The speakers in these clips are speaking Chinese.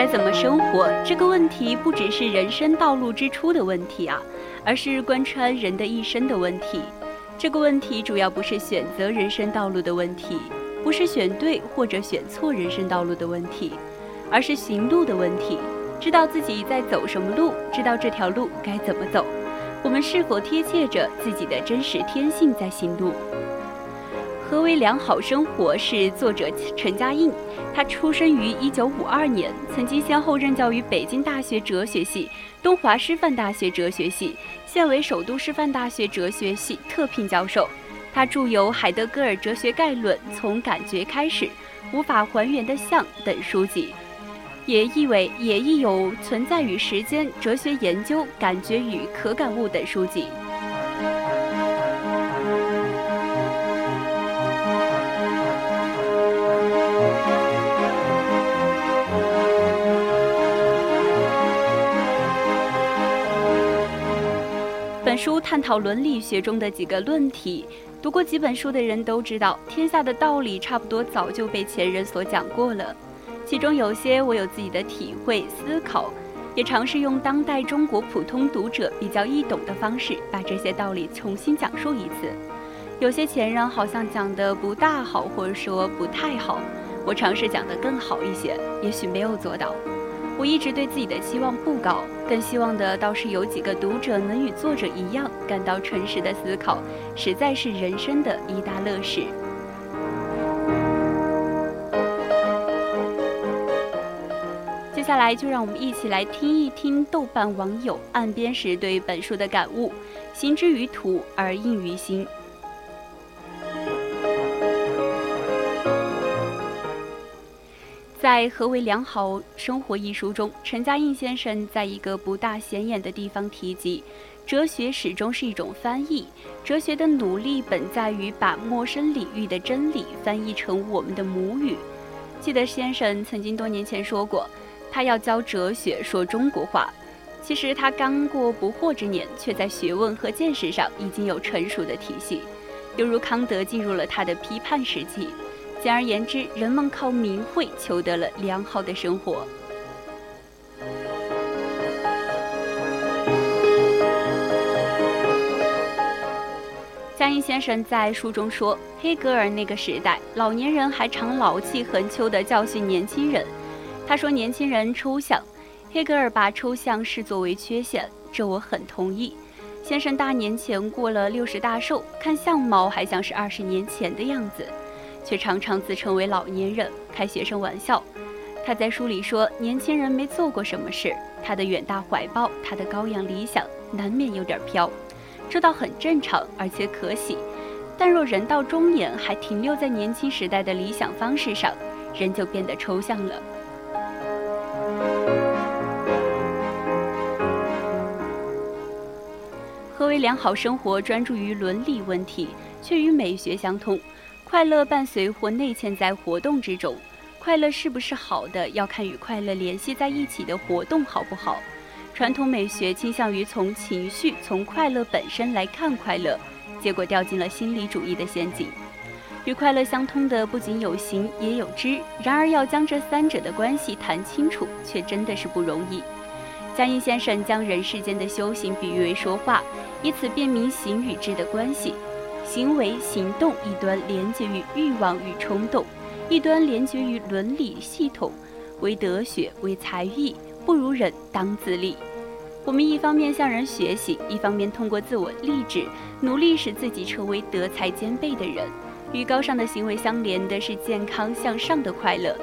该怎么生活？这个问题不只是人生道路之初的问题啊，而是贯穿人的一生的问题。这个问题主要不是选择人生道路的问题，不是选对或者选错人生道路的问题，而是行路的问题。知道自己在走什么路，知道这条路该怎么走，我们是否贴切着自己的真实天性在行路？何为良好生活？是作者陈嘉映，他出生于一九五二年，曾经先后任教于北京大学哲学系、东华师范大学哲学系，现为首都师范大学哲学系特聘教授。他著有《海德格尔哲学概论》《从感觉开始》《无法还原的像》等书籍。也意为也亦有存在与时间、哲学研究、感觉与可感物等书籍。本书探讨伦理学中的几个论题，读过几本书的人都知道，天下的道理差不多早就被前人所讲过了。其中有些我有自己的体会思考，也尝试用当代中国普通读者比较易懂的方式，把这些道理重新讲述一次。有些前人好像讲的不大好，或者说不太好，我尝试讲得更好一些，也许没有做到。我一直对自己的期望不高，更希望的倒是有几个读者能与作者一样，感到诚实的思考，实在是人生的一大乐事。接下来就让我们一起来听一听豆瓣网友岸边时对本书的感悟：行之于途而应于心。在《何为良好生活》一书中，陈嘉映先生在一个不大显眼的地方提及，哲学始终是一种翻译，哲学的努力本在于把陌生领域的真理翻译成我们的母语。记得先生曾经多年前说过。他要教哲学，说中国话。其实他刚过不惑之年，却在学问和见识上已经有成熟的体系，犹如康德进入了他的批判时期。简而言之，人们靠名慧求得了良好的生活。嘉映先生在书中说，黑格尔那个时代，老年人还常老气横秋地教训年轻人。他说：“年轻人抽象，黑格尔把抽象视作为缺陷，这我很同意。先生大年前过了六十大寿，看相貌还像是二十年前的样子，却常常自称为老年人，开学生玩笑。他在书里说，年轻人没做过什么事，他的远大怀抱，他的高扬理想，难免有点飘，这倒很正常，而且可喜。但若人到中年还停留在年轻时代的理想方式上，人就变得抽象了。”何为良好生活？专注于伦理问题，却与美学相通。快乐伴随或内嵌在活动之中。快乐是不是好的，要看与快乐联系在一起的活动好不好。传统美学倾向于从情绪、从快乐本身来看快乐，结果掉进了心理主义的陷阱。与快乐相通的不仅有形，也有知。然而，要将这三者的关系谈清楚，却真的是不容易。江阴先生将人世间的修行比喻为说话。以此辨明形与知的关系，行为行动一端连接于欲望与冲动，一端连接于伦理系统。为德学，为才艺，不如人当自立。我们一方面向人学习，一方面通过自我励志，努力使自己成为德才兼备的人。与高尚的行为相连的是健康向上的快乐，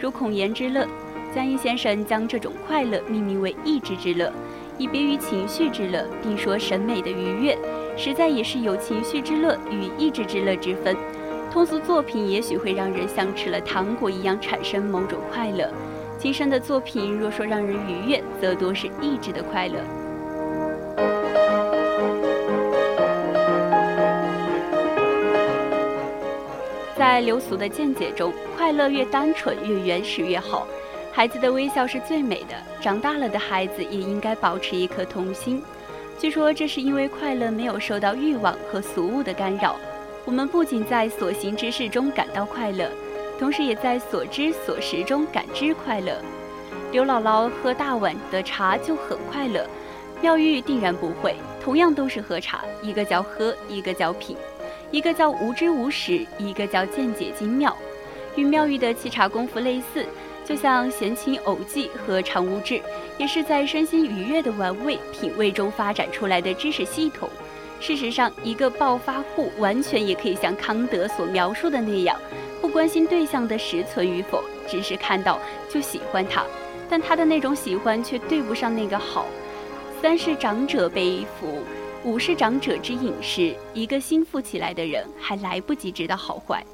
如孔颜之乐。江阴先生将这种快乐命名为意志之乐。以别于情绪之乐，并说审美的愉悦，实在也是有情绪之乐与意志之乐之分。通俗作品也许会让人像吃了糖果一样产生某种快乐，今生的作品若说让人愉悦，则多是意志的快乐。在流俗的见解中，快乐越单纯、越原始越好。孩子的微笑是最美的，长大了的孩子也应该保持一颗童心。据说这是因为快乐没有受到欲望和俗物的干扰。我们不仅在所行之事中感到快乐，同时也在所知所识中感知快乐。刘姥姥喝大碗的茶就很快乐，妙玉定然不会。同样都是喝茶，一个叫喝，一个叫品。一个叫无知无识，一个叫见解精妙，与妙玉的沏茶功夫类似，就像闲情偶记和常无志，也是在身心愉悦的玩味品味中发展出来的知识系统。事实上，一个暴发户完全也可以像康德所描述的那样，不关心对象的实存与否，只是看到就喜欢他，但他的那种喜欢却对不上那个好。三是长者被俘。五是长者之饮食，一个新富起来的人还来不及知道好坏。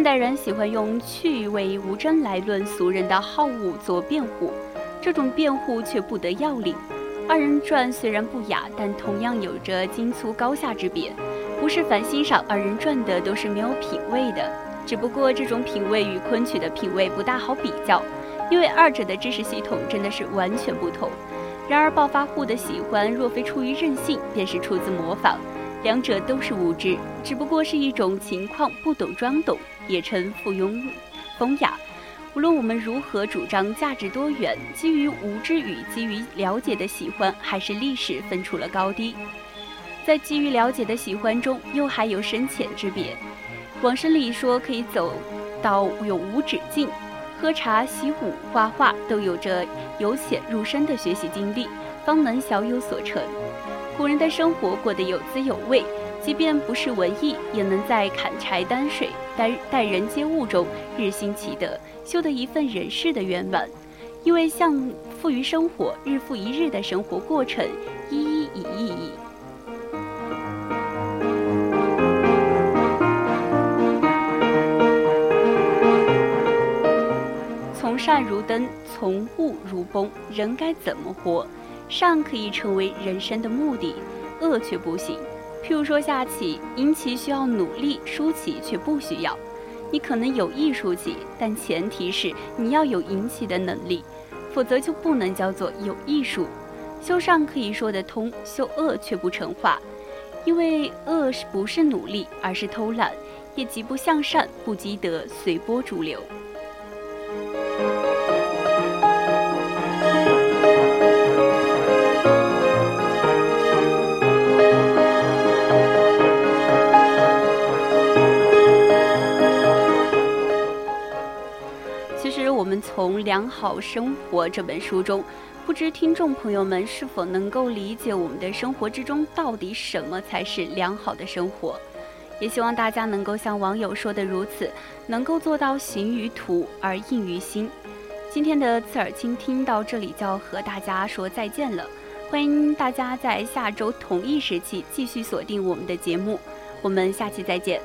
现代人喜欢用趣味无争来论俗人的好恶做辩护，这种辩护却不得要领。二人转虽然不雅，但同样有着精粗高下之别，不是凡欣赏二人转的都是没有品味的。只不过这种品味与昆曲的品味不大好比较，因为二者的知识系统真的是完全不同。然而暴发户的喜欢若非出于任性，便是出自模仿，两者都是无知，只不过是一种情况不懂装懂，也称附庸风雅。无论我们如何主张价值多元，基于无知与基于了解的喜欢，还是历史分出了高低。在基于了解的喜欢中，又还有深浅之别。往生里说可以走到永无止境，喝茶、习武、画画都有着由浅入深的学习经历，方能小有所成。古人的生活过得有滋有味，即便不是文艺，也能在砍柴担水、待待人接物中日新其德，修得一份人世的圆满。因为像富于生活，日复一日的生活过程，一一以意义。从善如灯，从物如崩。人该怎么活？善可以成为人生的目的，恶却不行。譬如说下棋，赢棋需要努力，输棋却不需要。你可能有意输棋，但前提是你要有赢棋的能力，否则就不能叫做有艺术。修善可以说得通，修恶却不成话，因为恶是不是努力，而是偷懒，也极不向善，不积德，随波逐流。好生活》这本书中，不知听众朋友们是否能够理解我们的生活之中到底什么才是良好的生活？也希望大家能够像网友说的如此，能够做到行于途而应于心。今天的刺耳倾听到这里就要和大家说再见了，欢迎大家在下周同一时期继续锁定我们的节目，我们下期再见。